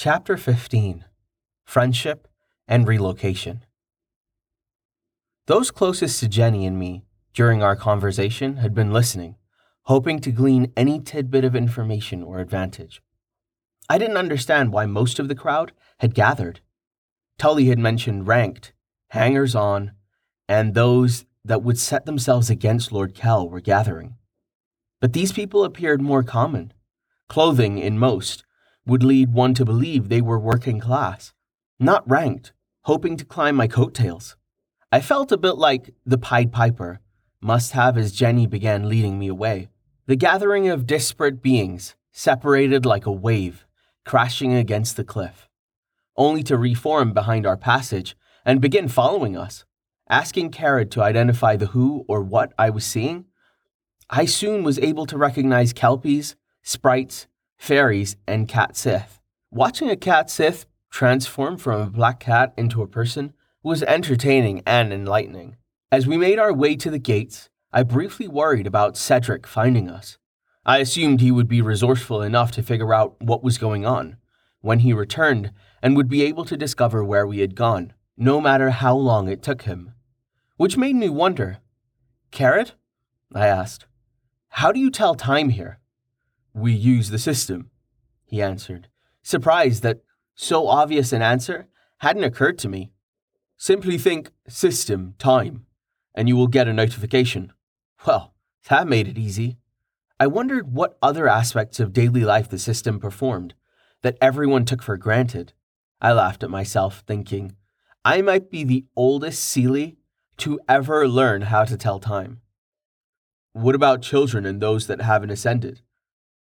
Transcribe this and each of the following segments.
Chapter 15 Friendship and Relocation. Those closest to Jenny and me during our conversation had been listening, hoping to glean any tidbit of information or advantage. I didn't understand why most of the crowd had gathered. Tully had mentioned ranked, hangers on, and those that would set themselves against Lord Kell were gathering. But these people appeared more common. Clothing, in most, would lead one to believe they were working class, not ranked, hoping to climb my coattails. I felt a bit like the Pied Piper must have as Jenny began leading me away. The gathering of disparate beings, separated like a wave, crashing against the cliff, only to reform behind our passage and begin following us. Asking Carrot to identify the who or what I was seeing, I soon was able to recognize kelpies, sprites, fairies, and cat sith. Watching a cat sith transform from a black cat into a person was entertaining and enlightening. As we made our way to the gates, I briefly worried about Cedric finding us. I assumed he would be resourceful enough to figure out what was going on when he returned and would be able to discover where we had gone, no matter how long it took him. Which made me wonder Carrot? I asked. How do you tell time here? We use the system, he answered, surprised that so obvious an answer hadn't occurred to me. Simply think system, time, and you will get a notification. Well, that made it easy. I wondered what other aspects of daily life the system performed that everyone took for granted. I laughed at myself, thinking, I might be the oldest Seelie to ever learn how to tell time. What about children and those that haven't ascended?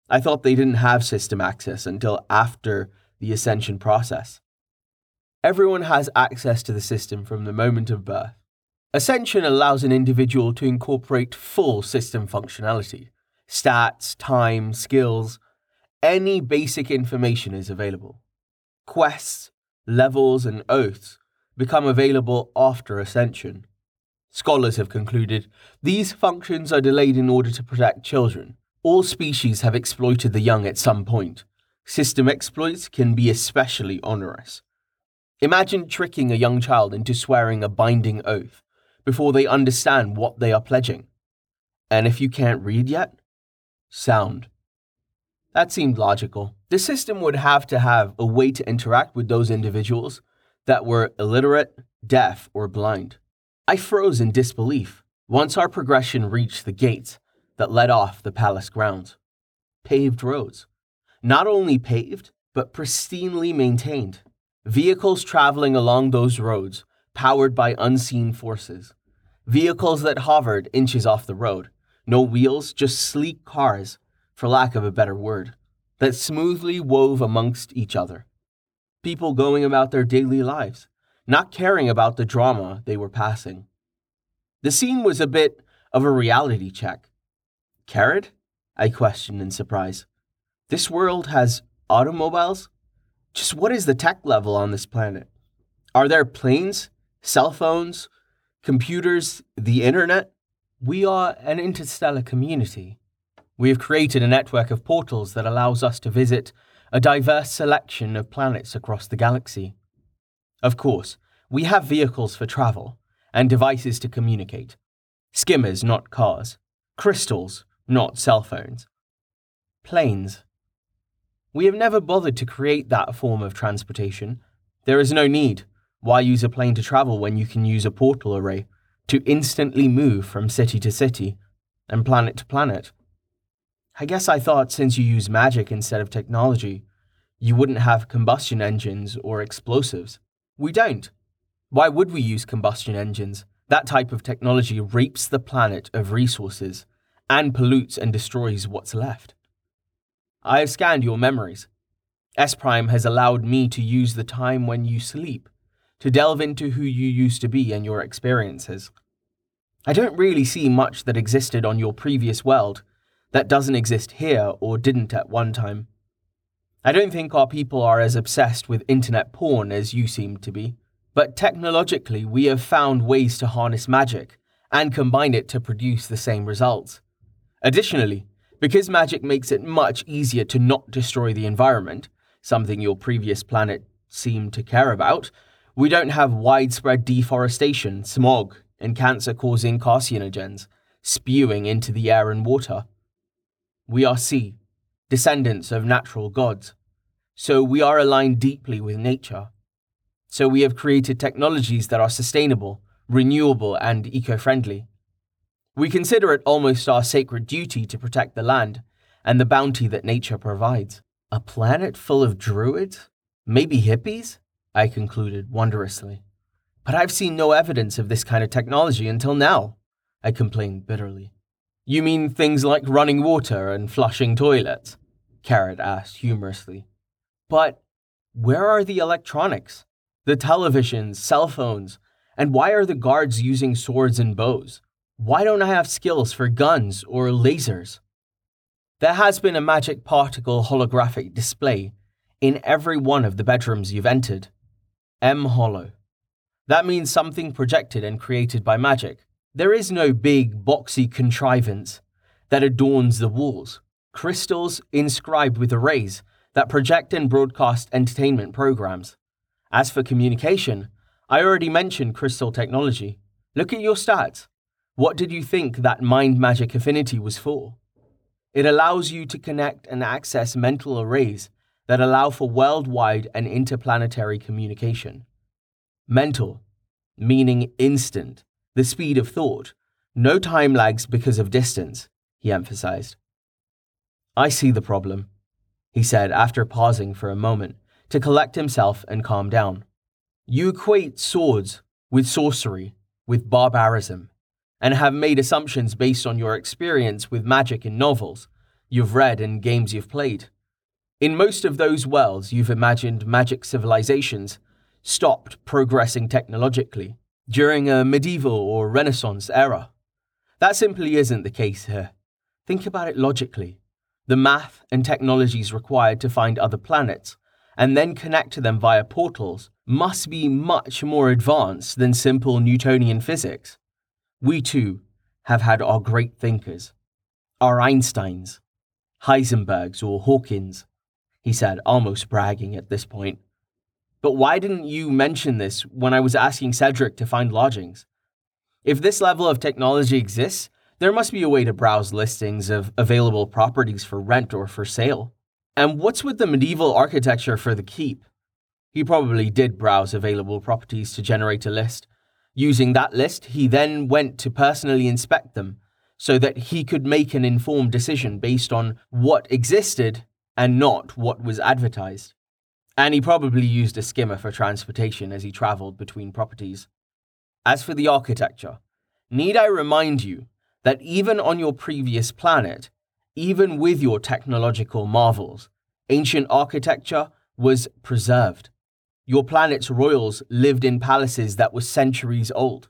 I thought they didn't have system access until after the ascension process. Everyone has access to the system from the moment of birth. Ascension allows an individual to incorporate full system functionality stats, time, skills, any basic information is available. Quests, levels, and oaths become available after ascension. Scholars have concluded these functions are delayed in order to protect children. All species have exploited the young at some point. System exploits can be especially onerous. Imagine tricking a young child into swearing a binding oath before they understand what they are pledging. And if you can't read yet, sound. That seemed logical. The system would have to have a way to interact with those individuals that were illiterate, deaf, or blind. I froze in disbelief once our progression reached the gates that led off the palace grounds. Paved roads. Not only paved, but pristinely maintained. Vehicles traveling along those roads, powered by unseen forces. Vehicles that hovered inches off the road. No wheels, just sleek cars, for lack of a better word, that smoothly wove amongst each other. People going about their daily lives, not caring about the drama they were passing. The scene was a bit of a reality check. Carrot? I questioned in surprise. This world has automobiles? Just what is the tech level on this planet? Are there planes, cell phones, computers, the internet? We are an interstellar community. We have created a network of portals that allows us to visit a diverse selection of planets across the galaxy. Of course, we have vehicles for travel and devices to communicate. Skimmers, not cars. Crystals, not cell phones. Planes. We have never bothered to create that form of transportation. There is no need. Why use a plane to travel when you can use a portal array to instantly move from city to city and planet to planet? I guess I thought since you use magic instead of technology, you wouldn't have combustion engines or explosives. We don't. Why would we use combustion engines? That type of technology rapes the planet of resources and pollutes and destroys what's left. I have scanned your memories. S Prime has allowed me to use the time when you sleep to delve into who you used to be and your experiences. I don't really see much that existed on your previous world that doesn't exist here or didn't at one time. I don't think our people are as obsessed with internet porn as you seem to be, but technologically we have found ways to harness magic and combine it to produce the same results. Additionally, because magic makes it much easier to not destroy the environment, something your previous planet seemed to care about, we don't have widespread deforestation, smog, and cancer causing carcinogens spewing into the air and water. We are sea, descendants of natural gods, so we are aligned deeply with nature. So we have created technologies that are sustainable, renewable, and eco friendly. We consider it almost our sacred duty to protect the land and the bounty that nature provides. A planet full of druids? Maybe hippies? I concluded wondrously. But I've seen no evidence of this kind of technology until now, I complained bitterly. You mean things like running water and flushing toilets? Carrot asked humorously. But where are the electronics? The televisions, cell phones, and why are the guards using swords and bows? Why don't I have skills for guns or lasers? There has been a magic particle holographic display in every one of the bedrooms you've entered. M Hollow. That means something projected and created by magic. There is no big, boxy contrivance that adorns the walls. Crystals inscribed with arrays that project and broadcast entertainment programs. As for communication, I already mentioned crystal technology. Look at your stats. What did you think that mind magic affinity was for? It allows you to connect and access mental arrays that allow for worldwide and interplanetary communication. Mental, meaning instant, the speed of thought, no time lags because of distance, he emphasized. I see the problem, he said after pausing for a moment to collect himself and calm down. You equate swords with sorcery, with barbarism and have made assumptions based on your experience with magic in novels you've read and games you've played. In most of those worlds, you've imagined magic civilizations stopped progressing technologically during a medieval or Renaissance era. That simply isn't the case here. Think about it logically. The math and technologies required to find other planets and then connect to them via portals must be much more advanced than simple Newtonian physics. We too have had our great thinkers, our Einsteins, Heisenbergs, or Hawkings, he said, almost bragging at this point. But why didn't you mention this when I was asking Cedric to find lodgings? If this level of technology exists, there must be a way to browse listings of available properties for rent or for sale. And what's with the medieval architecture for the keep? He probably did browse available properties to generate a list, Using that list, he then went to personally inspect them so that he could make an informed decision based on what existed and not what was advertised. And he probably used a skimmer for transportation as he travelled between properties. As for the architecture, need I remind you that even on your previous planet, even with your technological marvels, ancient architecture was preserved. Your planet's royals lived in palaces that were centuries old.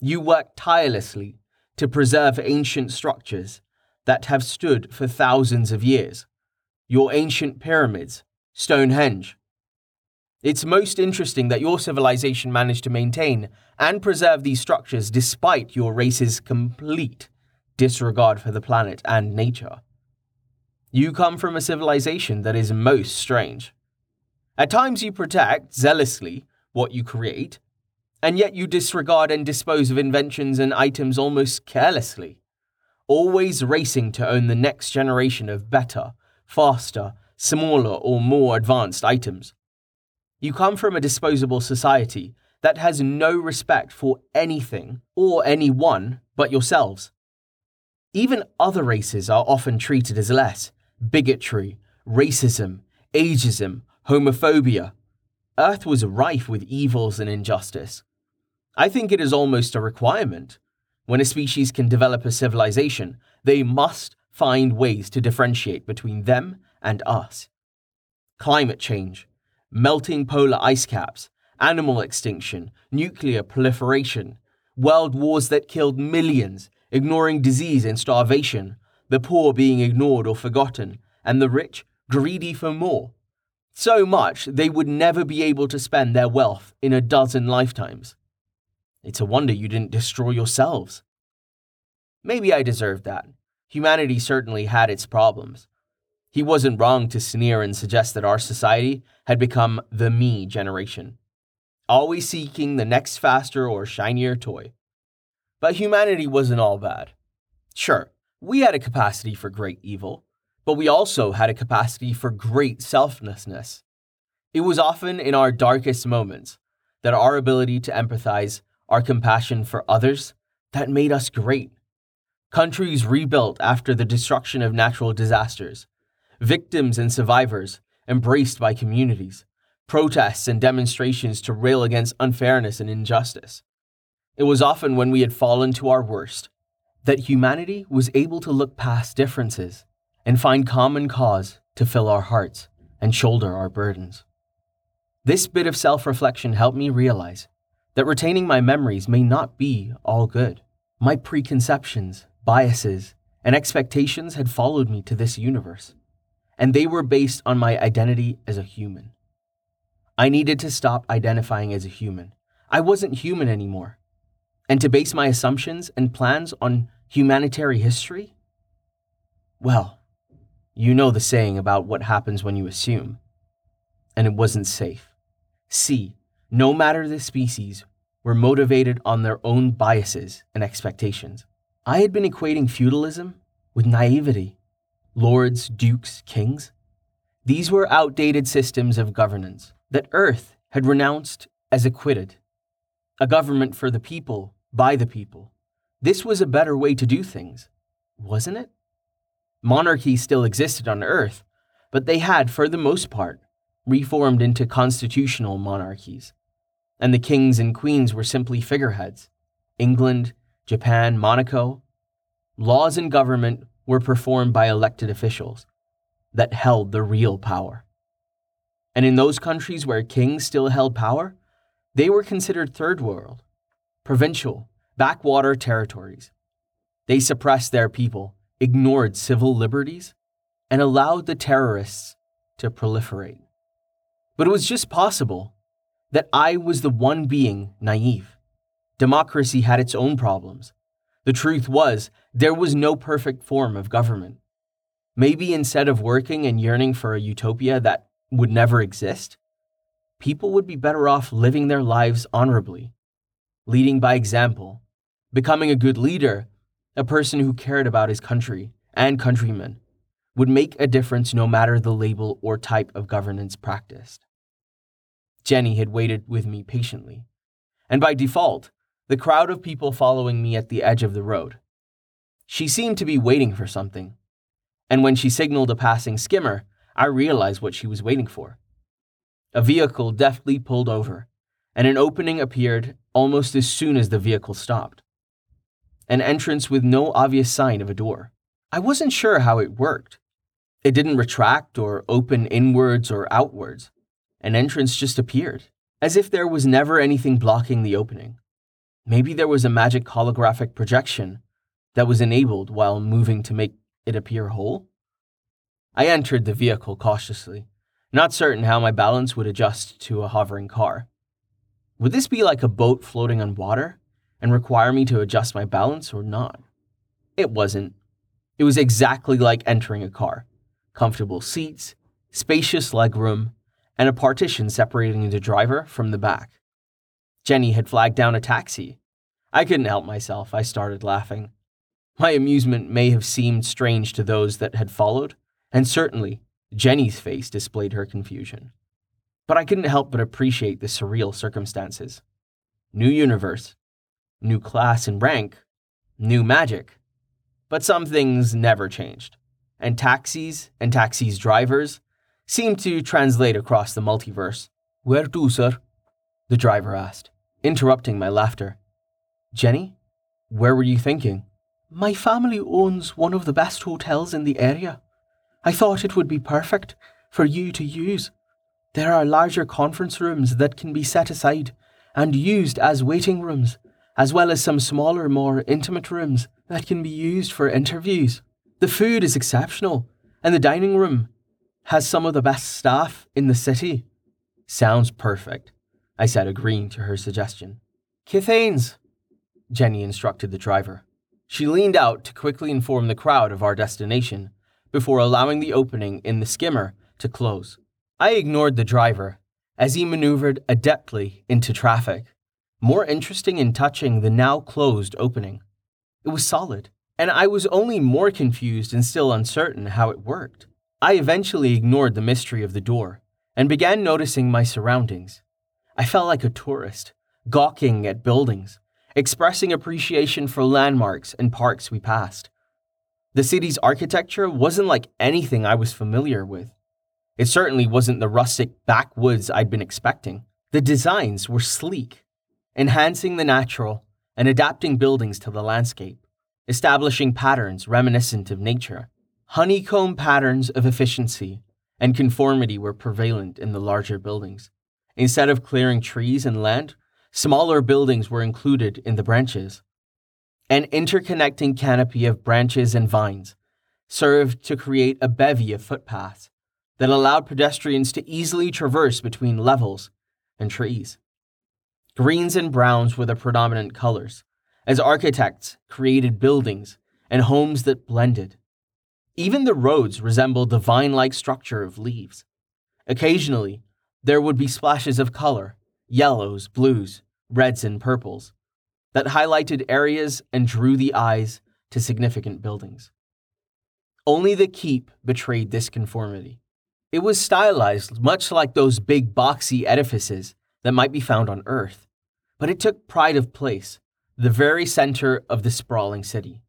You worked tirelessly to preserve ancient structures that have stood for thousands of years. Your ancient pyramids, Stonehenge. It's most interesting that your civilization managed to maintain and preserve these structures despite your race's complete disregard for the planet and nature. You come from a civilization that is most strange. At times you protect, zealously, what you create, and yet you disregard and dispose of inventions and items almost carelessly, always racing to own the next generation of better, faster, smaller, or more advanced items. You come from a disposable society that has no respect for anything or anyone but yourselves. Even other races are often treated as less bigotry, racism, ageism, homophobia. Earth was rife with evils and injustice. I think it is almost a requirement. When a species can develop a civilization, they must find ways to differentiate between them and us. Climate change, melting polar ice caps, animal extinction, nuclear proliferation, world wars that killed millions, ignoring disease and starvation, the poor being ignored or forgotten, and the rich greedy for more. So much they would never be able to spend their wealth in a dozen lifetimes. It's a wonder you didn't destroy yourselves. Maybe I deserved that. Humanity certainly had its problems. He wasn't wrong to sneer and suggest that our society had become the me generation, always seeking the next faster or shinier toy. But humanity wasn't all bad. Sure, we had a capacity for great evil, but we also had a capacity for great selflessness. It was often in our darkest moments that our ability to empathize, our compassion for others, that made us great. Countries rebuilt after the destruction of natural disasters, victims and survivors embraced by communities, protests and demonstrations to rail against unfairness and injustice. It was often when we had fallen to our worst that humanity was able to look past differences and find common cause to fill our hearts and shoulder our burdens. This bit of self reflection helped me realize that retaining my memories may not be all good. My preconceptions, biases, and expectations had followed me to this universe, and they were based on my identity as a human. I needed to stop identifying as a human. I wasn't human anymore. And to base my assumptions and plans on humanitarian history? Well, you know the saying about what happens when you assume. And it wasn't safe. See, no matter the species, were motivated on their own biases and expectations. I had been equating feudalism with naivety. Lords, dukes, kings. These were outdated systems of governance that Earth had renounced as acquitted. A government for the people, by the people. This was a better way to do things, wasn't it? Monarchies still existed on Earth, but they had, for the most part, reformed into constitutional monarchies, and the kings and queens were simply figureheads. England, Japan, Monaco. Laws and government were performed by elected officials that held the real power. And in those countries where kings still held power, they were considered third world, provincial, backwater territories. They suppressed their people, ignored civil liberties, and allowed the terrorists to proliferate. But it was just possible that I was the one being naive. Democracy had its own problems. The truth was, there was no perfect form of government. Maybe instead of working and yearning for a utopia that would never exist, people would be better off living their lives honorably, leading by example, becoming a good leader, a person who cared about his country and countrymen, would make a difference no matter the label or type of governance practiced. Jenny had waited with me patiently. And by default, the crowd of people following me at the edge of the road. She seemed to be waiting for something. And when she signaled a passing skimmer, I realized what she was waiting for. A vehicle deftly pulled over, and an opening appeared almost as soon as the vehicle stopped. An entrance with no obvious sign of a door. I wasn't sure how it worked. It didn't retract or open inwards or outwards an entrance just appeared, as if there was never anything blocking the opening. Maybe there was a magic holographic projection that was enabled while moving to make it appear whole? I entered the vehicle cautiously, not certain how my balance would adjust to a hovering car. Would this be like a boat floating on water and require me to adjust my balance or not? It wasn't. It was exactly like entering a car comfortable seats, spacious legroom, and a partition separating the driver from the back. Jenny had flagged down a taxi. I couldn't help myself. I started laughing. My amusement may have seemed strange to those that had followed, and certainly Jenny's face displayed her confusion. But I couldn't help but appreciate the surreal circumstances. New universe, new class and rank, new magic. But some things never changed, and taxis and taxis' drivers seemed to translate across the multiverse. Where to, sir? The driver asked, interrupting my laughter. Jenny, where were you thinking? My family owns one of the best hotels in the area. I thought it would be perfect for you to use. There are larger conference rooms that can be set aside and used as waiting rooms, as well as some smaller, more intimate rooms that can be used for interviews. The food is exceptional, and the dining room has some of the best staff in the city. Sounds perfect, I said, agreeing to her suggestion. Kithanes, Jenny instructed the driver. She leaned out to quickly inform the crowd of our destination, before allowing the opening in the skimmer to close. I ignored the driver as he maneuvered adeptly into traffic, more interesting in touching the now closed opening. It was solid, and I was only more confused and still uncertain how it worked. I eventually ignored the mystery of the door and began noticing my surroundings. I felt like a tourist, gawking at buildings, expressing appreciation for landmarks and parks we passed. The city's architecture wasn't like anything I was familiar with. It certainly wasn't the rustic backwoods I'd been expecting. The designs were sleek, enhancing the natural and adapting buildings to the landscape, establishing patterns reminiscent of nature. Honeycomb patterns of efficiency and conformity were prevalent in the larger buildings. Instead of clearing trees and land, smaller buildings were included in the branches. An interconnecting canopy of branches and vines served to create a bevy of footpaths that allowed pedestrians to easily traverse between levels and trees. Greens and browns were the predominant colors, as architects created buildings and homes that blended. Even the roads resembled the vine like structure of leaves. Occasionally, there would be splashes of color yellows, blues, reds, and purples that highlighted areas and drew the eyes to significant buildings. Only the keep betrayed this conformity. It was stylized much like those big boxy edifices that might be found on Earth, but it took pride of place, the very center of the sprawling city.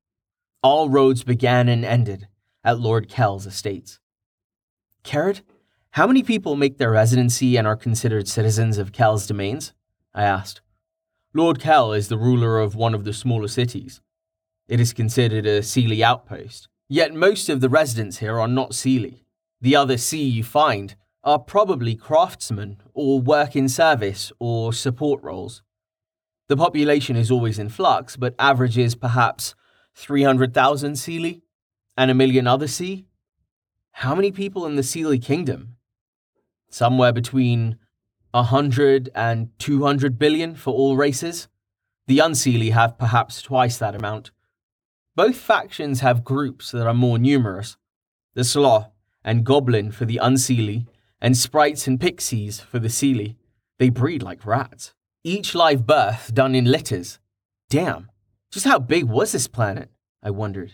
All roads began and ended at Lord Kell's estates. Carrot, how many people make their residency and are considered citizens of Kell's domains? I asked. Lord Kell is the ruler of one of the smaller cities. It is considered a Seelie outpost, yet most of the residents here are not Seelie. The other C you find are probably craftsmen or work in service or support roles. The population is always in flux, but averages perhaps 300,000 Seelie and a million other C? How many people in the Seelie Kingdom? Somewhere between 100 and 200 billion for all races. The Unseelie have perhaps twice that amount. Both factions have groups that are more numerous the Sloth and Goblin for the Unseelie, and Sprites and Pixies for the Seelie. They breed like rats. Each live birth done in litters. Damn, just how big was this planet? I wondered.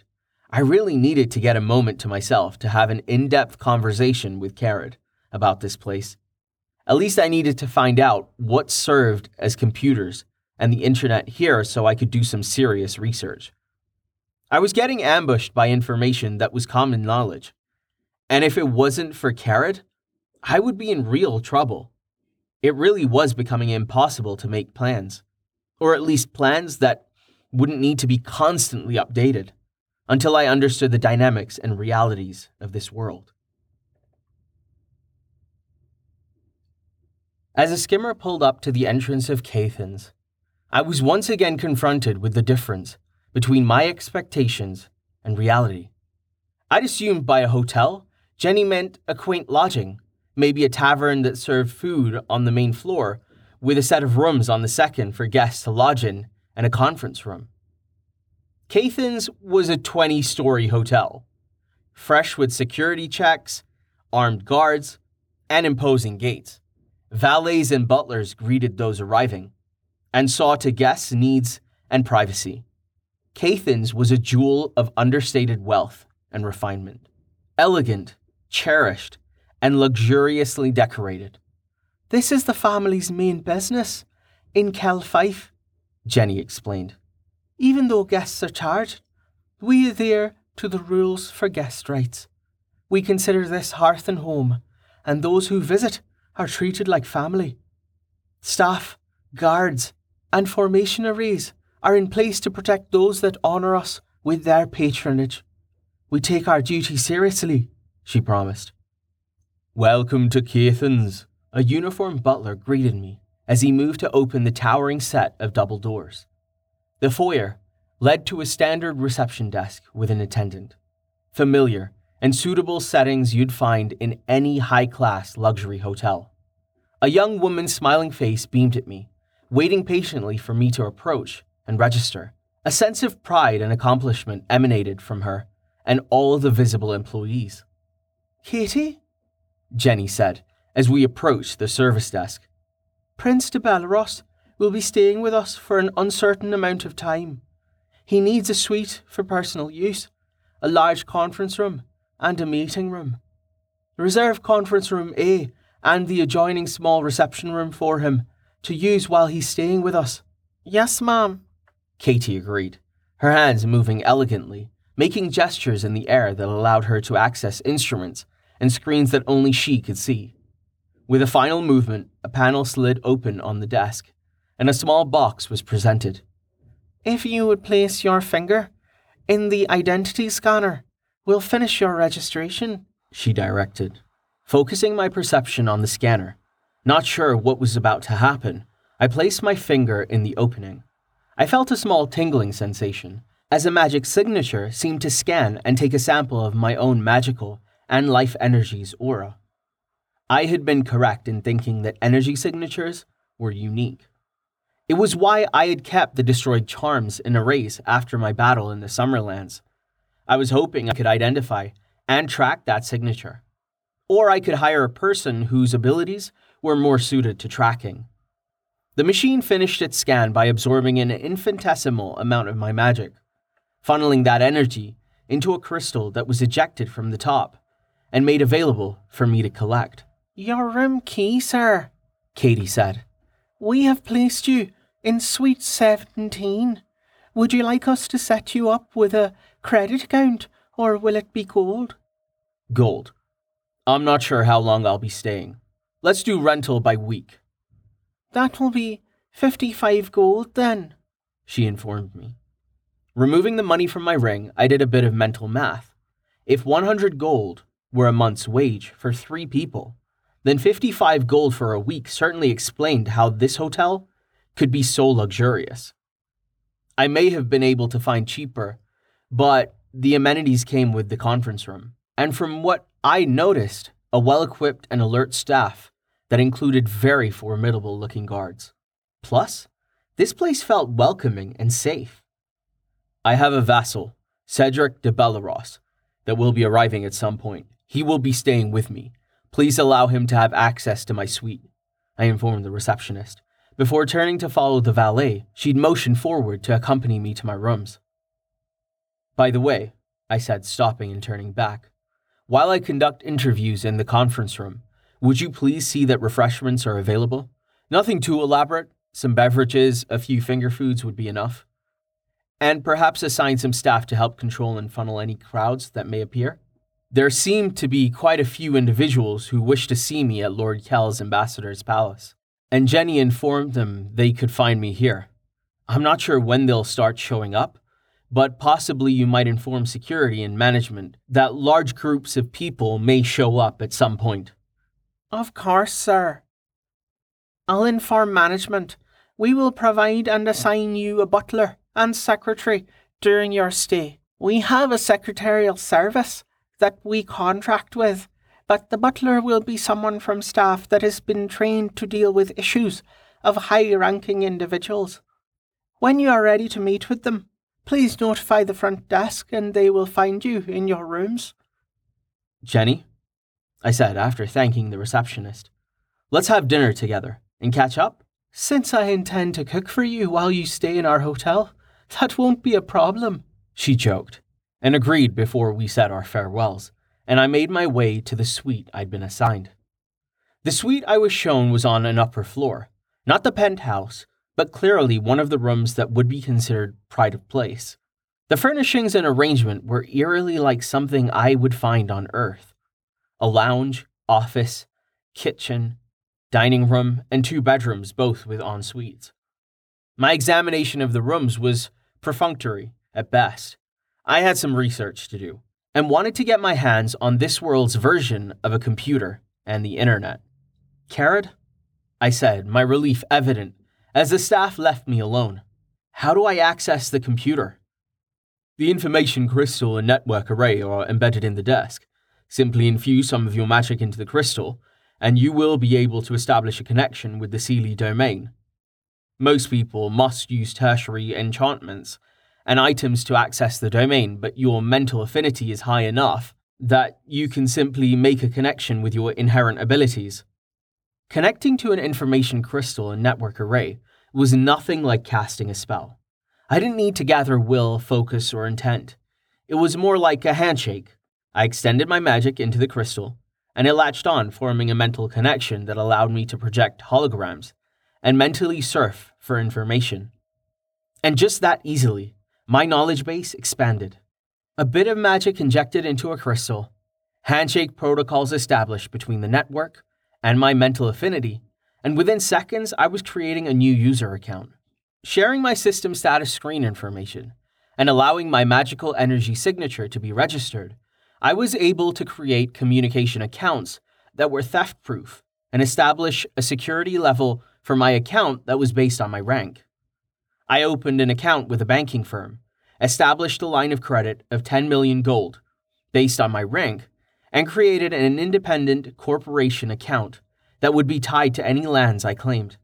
I really needed to get a moment to myself to have an in depth conversation with Carrot about this place. At least I needed to find out what served as computers and the internet here so I could do some serious research. I was getting ambushed by information that was common knowledge. And if it wasn't for Carrot, I would be in real trouble. It really was becoming impossible to make plans, or at least plans that wouldn't need to be constantly updated until I understood the dynamics and realities of this world. As a skimmer pulled up to the entrance of Caithn's, I was once again confronted with the difference between my expectations and reality. I'd assumed by a hotel, Jenny meant a quaint lodging, maybe a tavern that served food on the main floor, with a set of rooms on the second for guests to lodge in and a conference room. Caithn's was a 20 story hotel, fresh with security checks, armed guards, and imposing gates. Valets and butlers greeted those arriving and saw to guests' needs and privacy. Caithn's was a jewel of understated wealth and refinement, elegant, cherished, and luxuriously decorated. This is the family's main business in Kell Fife, Jenny explained. Even though guests are charged, we adhere to the rules for guest rights. We consider this hearth and home, and those who visit are treated like family. Staff, guards, and formation arrays are in place to protect those that honour us with their patronage. We take our duty seriously, she promised. Welcome to Caithn's. A uniformed butler greeted me as he moved to open the towering set of double doors. The foyer led to a standard reception desk with an attendant. Familiar and suitable settings you'd find in any high class luxury hotel. A young woman's smiling face beamed at me, waiting patiently for me to approach and register. A sense of pride and accomplishment emanated from her and all the visible employees. Katie? Jenny said as we approached the service desk. Prince de Bellerosse will be staying with us for an uncertain amount of time. He needs a suite for personal use, a large conference room, and a meeting room. Reserve conference room A and the adjoining small reception room for him to use while he's staying with us. Yes, ma'am. Katie agreed, her hands moving elegantly, making gestures in the air that allowed her to access instruments and screens that only she could see. With a final movement, a panel slid open on the desk, and a small box was presented. If you would place your finger in the identity scanner, we'll finish your registration, she directed. Focusing my perception on the scanner, not sure what was about to happen, I placed my finger in the opening. I felt a small tingling sensation, as a magic signature seemed to scan and take a sample of my own magical and life energy's aura. I had been correct in thinking that energy signatures were unique. It was why I had kept the destroyed charms in a race after my battle in the Summerlands. I was hoping I could identify and track that signature. Or I could hire a person whose abilities were more suited to tracking. The machine finished its scan by absorbing an infinitesimal amount of my magic, funneling that energy into a crystal that was ejected from the top and made available for me to collect. Your room key, sir, Katie said. We have placed you in Suite 17. Would you like us to set you up with a credit account, or will it be gold? Gold. I'm not sure how long I'll be staying. Let's do rental by week. That will be 55 gold then, she informed me. Removing the money from my ring, I did a bit of mental math. If 100 gold were a month's wage for three people, then 55 gold for a week certainly explained how this hotel could be so luxurious. I may have been able to find cheaper, but the amenities came with the conference room. And from what I noticed, a well equipped and alert staff that included very formidable looking guards. Plus, this place felt welcoming and safe. I have a vassal, Cedric de Bellerosse, that will be arriving at some point. He will be staying with me. Please allow him to have access to my suite, I informed the receptionist. Before turning to follow the valet, she'd motioned forward to accompany me to my rooms. By the way, I said, stopping and turning back, while I conduct interviews in the conference room, would you please see that refreshments are available? Nothing too elaborate, some beverages, a few finger foods would be enough. And perhaps assign some staff to help control and funnel any crowds that may appear. There seemed to be quite a few individuals who wished to see me at Lord Kell's ambassador's palace, and Jenny informed them they could find me here. I'm not sure when they'll start showing up, but possibly you might inform security and management that large groups of people may show up at some point. Of course, sir. I'll inform management. We will provide and assign you a butler and secretary during your stay. We have a secretarial service that we contract with, but the butler will be someone from staff that has been trained to deal with issues of high ranking individuals. When you are ready to meet with them, please notify the front desk and they will find you in your rooms. Jenny, I said after thanking the receptionist, let's have dinner together and catch up. Since I intend to cook for you while you stay in our hotel, that won't be a problem, she joked and agreed before we said our farewells, and I made my way to the suite I'd been assigned. The suite I was shown was on an upper floor, not the penthouse, but clearly one of the rooms that would be considered pride of place. The furnishings and arrangement were eerily like something I would find on Earth a lounge, office, kitchen, dining room, and two bedrooms, both with en suites. My examination of the rooms was perfunctory at best, I had some research to do and wanted to get my hands on this world's version of a computer and the internet. Carrot? I said, my relief evident as the staff left me alone. How do I access the computer? The information crystal and network array are embedded in the desk. Simply infuse some of your magic into the crystal, and you will be able to establish a connection with the Seelie domain. Most people must use tertiary enchantments and items to access the domain, but your mental affinity is high enough that you can simply make a connection with your inherent abilities. Connecting to an information crystal and network array was nothing like casting a spell. I didn't need to gather will, focus, or intent. It was more like a handshake. I extended my magic into the crystal, and it latched on, forming a mental connection that allowed me to project holograms and mentally surf for information. And just that easily, my knowledge base expanded. A bit of magic injected into a crystal, handshake protocols established between the network and my mental affinity, and within seconds, I was creating a new user account, sharing my system status screen information, and allowing my magical energy signature to be registered. I was able to create communication accounts that were theft proof and establish a security level for my account that was based on my rank. I opened an account with a banking firm, established a line of credit of 10 million gold based on my rank, and created an independent corporation account that would be tied to any lands I claimed.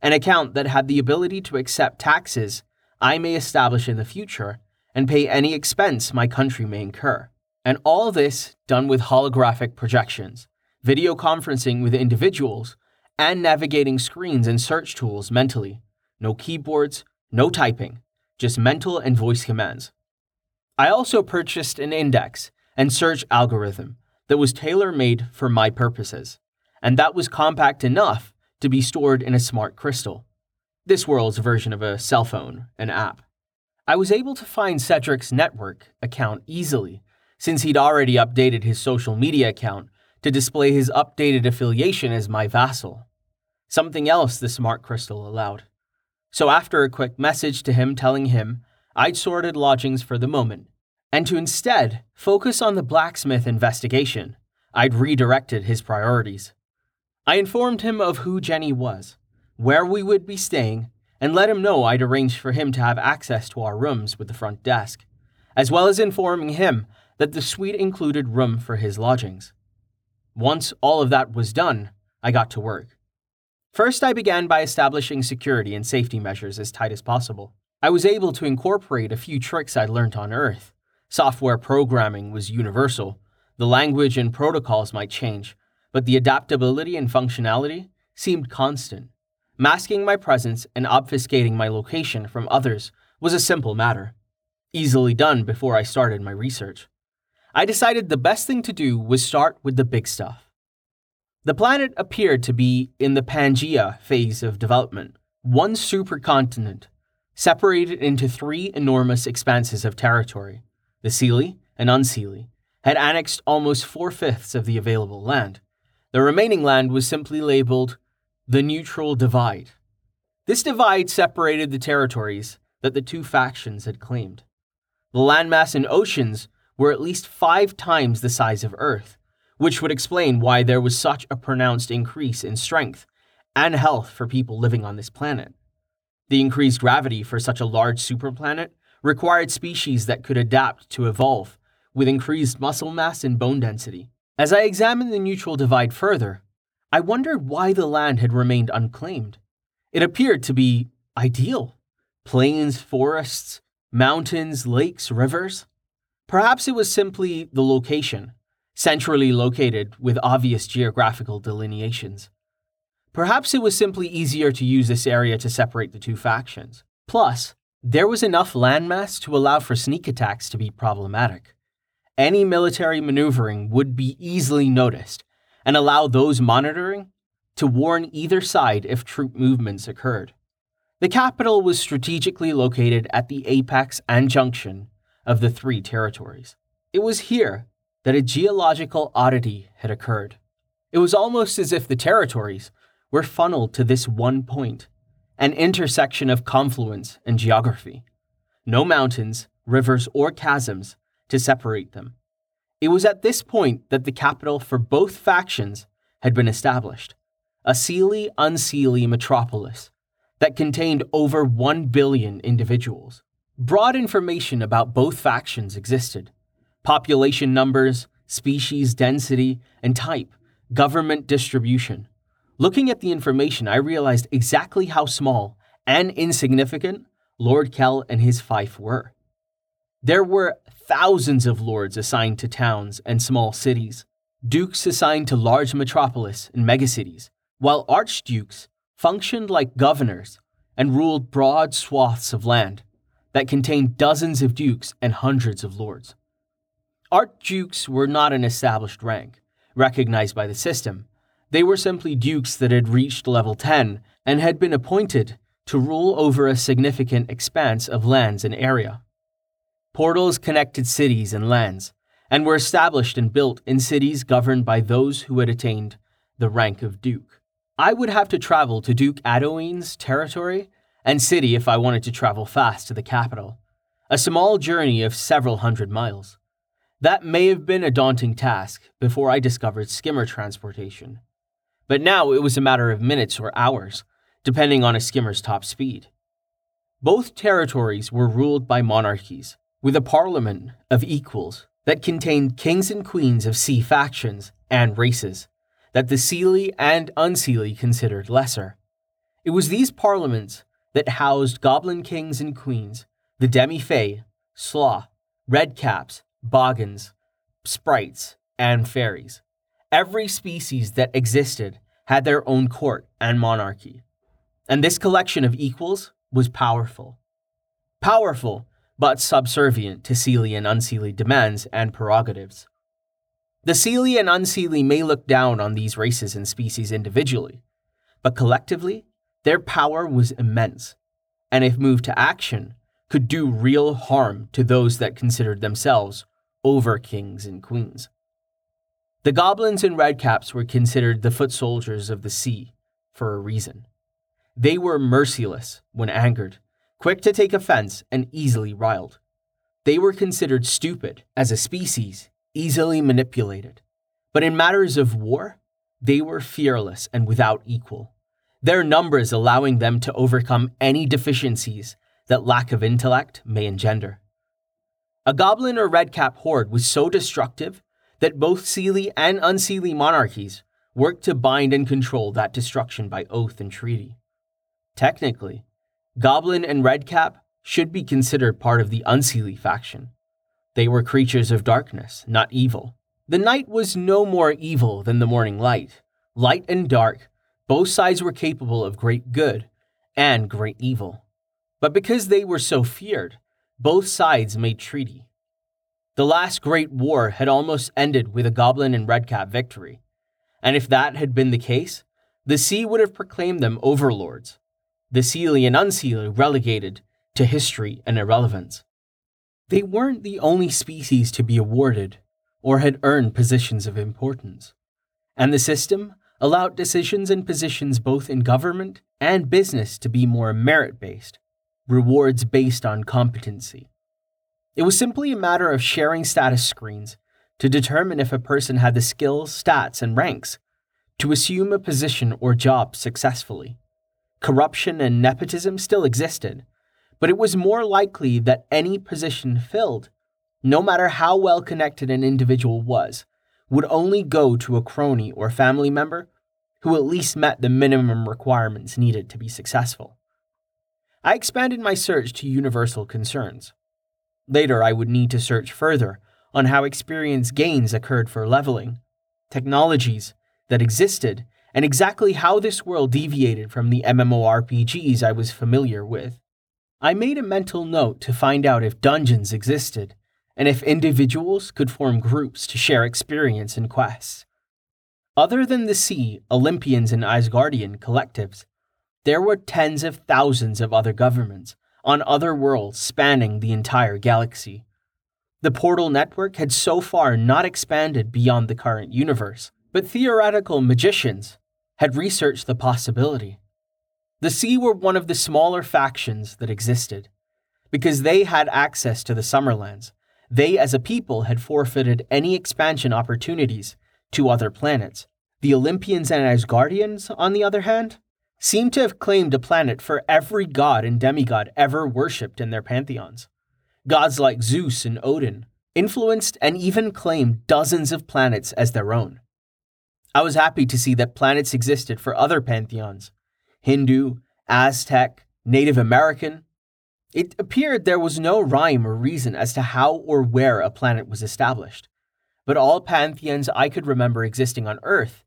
An account that had the ability to accept taxes I may establish in the future and pay any expense my country may incur. And all this done with holographic projections, video conferencing with individuals, and navigating screens and search tools mentally. No keyboards, no typing, just mental and voice commands. I also purchased an index and search algorithm that was tailor made for my purposes, and that was compact enough to be stored in a smart crystal. This world's version of a cell phone, an app. I was able to find Cedric's network account easily, since he'd already updated his social media account to display his updated affiliation as my vassal. Something else the smart crystal allowed. So, after a quick message to him telling him I'd sorted lodgings for the moment, and to instead focus on the blacksmith investigation, I'd redirected his priorities. I informed him of who Jenny was, where we would be staying, and let him know I'd arranged for him to have access to our rooms with the front desk, as well as informing him that the suite included room for his lodgings. Once all of that was done, I got to work. First, I began by establishing security and safety measures as tight as possible. I was able to incorporate a few tricks I'd learned on Earth. Software programming was universal. The language and protocols might change, but the adaptability and functionality seemed constant. Masking my presence and obfuscating my location from others was a simple matter, easily done before I started my research. I decided the best thing to do was start with the big stuff. The planet appeared to be in the Pangea phase of development, one supercontinent, separated into three enormous expanses of territory. The Seelie and Unseelie had annexed almost four fifths of the available land. The remaining land was simply labeled the Neutral Divide. This divide separated the territories that the two factions had claimed. The landmass and oceans were at least five times the size of Earth, which would explain why there was such a pronounced increase in strength and health for people living on this planet. The increased gravity for such a large superplanet required species that could adapt to evolve with increased muscle mass and bone density. As I examined the neutral divide further, I wondered why the land had remained unclaimed. It appeared to be ideal plains, forests, mountains, lakes, rivers. Perhaps it was simply the location, centrally located with obvious geographical delineations. Perhaps it was simply easier to use this area to separate the two factions. Plus, there was enough landmass to allow for sneak attacks to be problematic. Any military maneuvering would be easily noticed and allow those monitoring to warn either side if troop movements occurred. The capital was strategically located at the apex and junction of the three territories. It was here that a geological oddity had occurred. It was almost as if the territories were funneled to this one point, an intersection of confluence and geography. No mountains, rivers, or chasms to separate them. It was at this point that the capital for both factions had been established a Seelie Unseelie metropolis that contained over 1 billion individuals. Broad information about both factions existed population numbers, species density, and type, government distribution. Looking at the information, I realized exactly how small and insignificant Lord Kell and his fief were. There were thousands of lords assigned to towns and small cities, dukes assigned to large metropolis and megacities, while archdukes functioned like governors and ruled broad swaths of land that contained dozens of dukes and hundreds of lords. Archdukes were not an established rank, recognized by the system. They were simply dukes that had reached level 10 and had been appointed to rule over a significant expanse of lands and area. Portals connected cities and lands, and were established and built in cities governed by those who had attained the rank of Duke. I would have to travel to Duke Adoin's territory and city if I wanted to travel fast to the capital, a small journey of several hundred miles. That may have been a daunting task before I discovered skimmer transportation. But now it was a matter of minutes or hours, depending on a skimmer's top speed. Both territories were ruled by monarchies, with a parliament of equals that contained kings and queens of Sidhe factions and races that the Seelie and Unseelie considered lesser. It was these parliaments that housed goblin kings and queens, the demi-fae, slaw, redcaps, boggans, sprites, and fairies. Every species that existed had their own court and monarchy. And this collection of equals was powerful. Powerful but subservient to Seelie and Unseelie demands and prerogatives. The Seelie and Unseelie may look down on these races and species individually, but collectively, their power was immense, and if moved to action, could do real harm to those that considered themselves over kings and queens. The goblins and redcaps were considered the foot soldiers of the Sidhe for a reason. They were merciless when angered quick to take offense and easily riled. They were considered stupid as a species, easily manipulated. But in matters of war, they were fearless and without equal, their numbers allowing them to overcome any deficiencies that lack of intellect may engender. A goblin or redcap horde was so destructive that both Seelie and Unseelie monarchies worked to bind and control that destruction by oath and treaty. Technically, Goblin and Redcap should be considered part of the Unseelie faction. They were creatures of darkness, not evil. The night was no more evil than the morning light. Light and dark, both sides were capable of great good and great evil. But because they were so feared, both sides made treaty. The last great war had almost ended with a Goblin and Redcap victory. And if that had been the case, the Sidhe would have proclaimed them overlords, the Seelie and Unseelie relegated to history and irrelevance. They weren't the only species to be awarded or had earned positions of importance, and the system allowed decisions and positions both in government and business to be more merit based, rewards based on competency. It was simply a matter of sharing status screens to determine if a person had the skills, stats, and ranks to assume a position or job successfully corruption and nepotism still existed, but it was more likely that any position filled, no matter how well connected an individual was, would only go to a crony or family member who at least met the minimum requirements needed to be successful. I expanded my search to universal concerns. Later, I would need to search further on how experience gains occurred for leveling, technologies that existed and exactly how this world deviated from the MMORPGs I was familiar with. I made a mental note to find out if dungeons existed, and if individuals could form groups to share experience and quests. Other than the Sidhe, Olympians, and Asgardian collectives, there were tens of thousands of other governments on other worlds spanning the entire galaxy. The Portal Network had so far not expanded beyond the current universe, but theoretical magicians had researched the possibility. The Sidhe were one of the smaller factions that existed. Because they had access to the Summerlands, they as a people had forfeited any expansion opportunities to other planets. The Olympians and Asgardians, on the other hand, seemed to have claimed a planet for every god and demigod ever worshipped in their pantheons. Gods like Zeus and Odin influenced and even claimed dozens of planets as their own. I was happy to see that planets existed for other pantheons Hindu, Aztec, Native American. It appeared there was no rhyme or reason as to how or where a planet was established, but all pantheons I could remember existing on Earth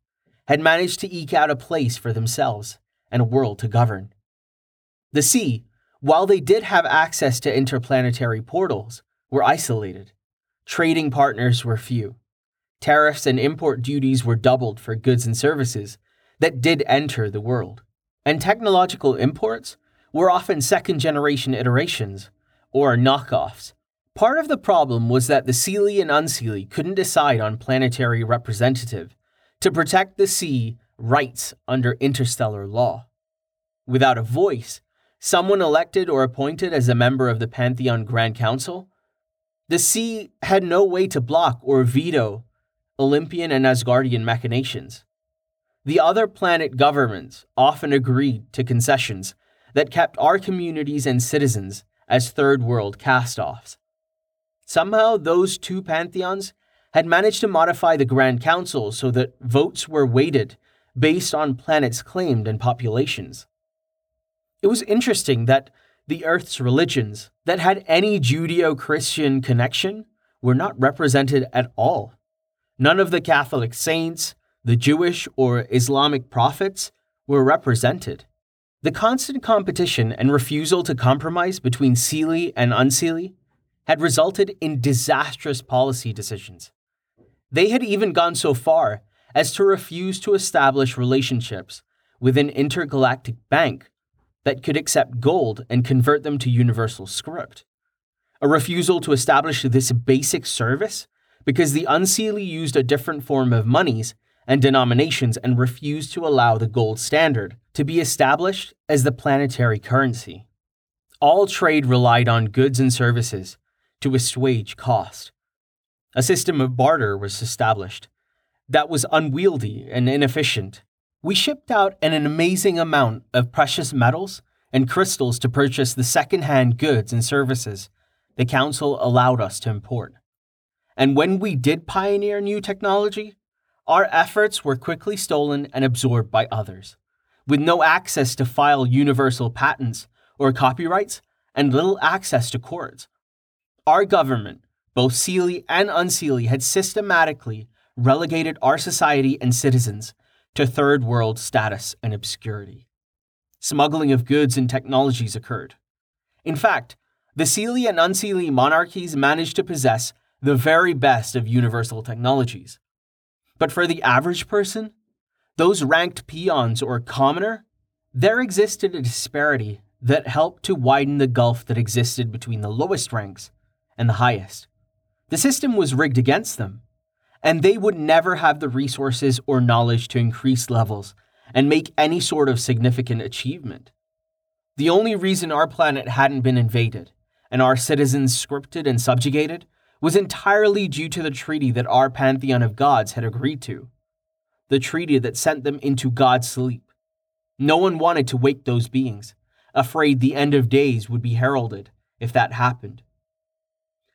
had managed to eke out a place for themselves and a world to govern. The Sidhe, while they did have access to interplanetary portals, were isolated. Trading partners were few. Tariffs and import duties were doubled for goods and services that did enter the world. And technological imports were often second generation iterations, or knockoffs. Part of the problem was that the Seelie and Unseelie couldn't decide on planetary representative to protect the Sidhe rights under interstellar law. Without a voice, someone elected or appointed as a member of the Pantheon Grand Council, the Sidhe had no way to block or veto Olympian and Asgardian machinations. The other planet governments often agreed to concessions that kept our communities and citizens as third world cast offs. Somehow, those two pantheons had managed to modify the Grand Council so that votes were weighted based on planets claimed and populations. It was interesting that the Earth's religions that had any Judeo Christian connection were not represented at all. None of the Catholic saints, the Jewish or Islamic prophets were represented. The constant competition and refusal to compromise between Seelie and Unseelie had resulted in disastrous policy decisions. They had even gone so far as to refuse to establish relationships with an intergalactic bank that could accept gold and convert them to universal script. A refusal to establish this basic service because the Unseelie used a different form of monies and denominations and refused to allow the gold standard to be established as the planetary currency. All trade relied on goods and services to assuage cost. A system of barter was established that was unwieldy and inefficient. We shipped out an amazing amount of precious metals and crystals to purchase the second hand goods and services the Council allowed us to import. And when we did pioneer new technology, our efforts were quickly stolen and absorbed by others. With no access to file universal patents or copyrights and little access to courts, our government, both Seelie and Unseelie, had systematically relegated our society and citizens to third world status and obscurity. Smuggling of goods and technologies occurred. In fact, the Seelie and Unseelie monarchies managed to possess the very best of universal technologies but for the average person, those ranked peons or commoner, there existed a disparity that helped to widen the gulf that existed between the lowest ranks and the highest. The system was rigged against them, and they would never have the resources or knowledge to increase levels and make any sort of significant achievement. The only reason our planet hadn't been invaded and our citizens scripted and subjugated was entirely due to the treaty that our pantheon of gods had agreed to. The treaty that sent them into God's sleep. No one wanted to wake those beings, afraid the end of days would be heralded if that happened.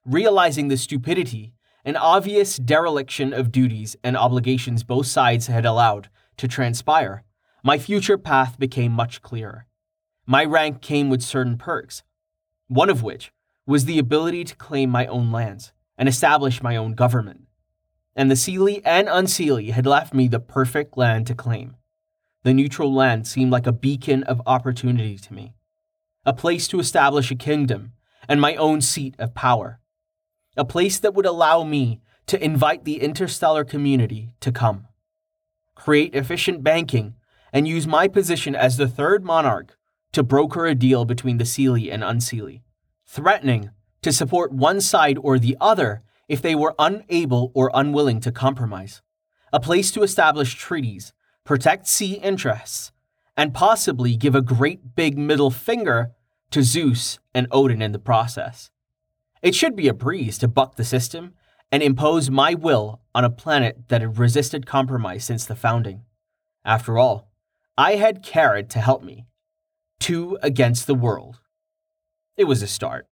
Realizing the stupidity and obvious dereliction of duties and obligations both sides had allowed to transpire, my future path became much clearer. My rank came with certain perks, one of which was the ability to claim my own lands and establish my own government. And the Seelie and Unseelie had left me the perfect land to claim. The neutral land seemed like a beacon of opportunity to me, a place to establish a kingdom and my own seat of power, a place that would allow me to invite the interstellar community to come, create efficient banking, and use my position as the third monarch to broker a deal between the Seelie and Unseelie, threatening to support one side or the other if they were unable or unwilling to compromise, a place to establish treaties, protect Sidhe interests, and possibly give a great big middle finger to Zeus and Odin in the process. It should be a breeze to buck the system and impose my will on a planet that had resisted compromise since the founding. After all, I had Carrot to help me. Two against the world. It was a start.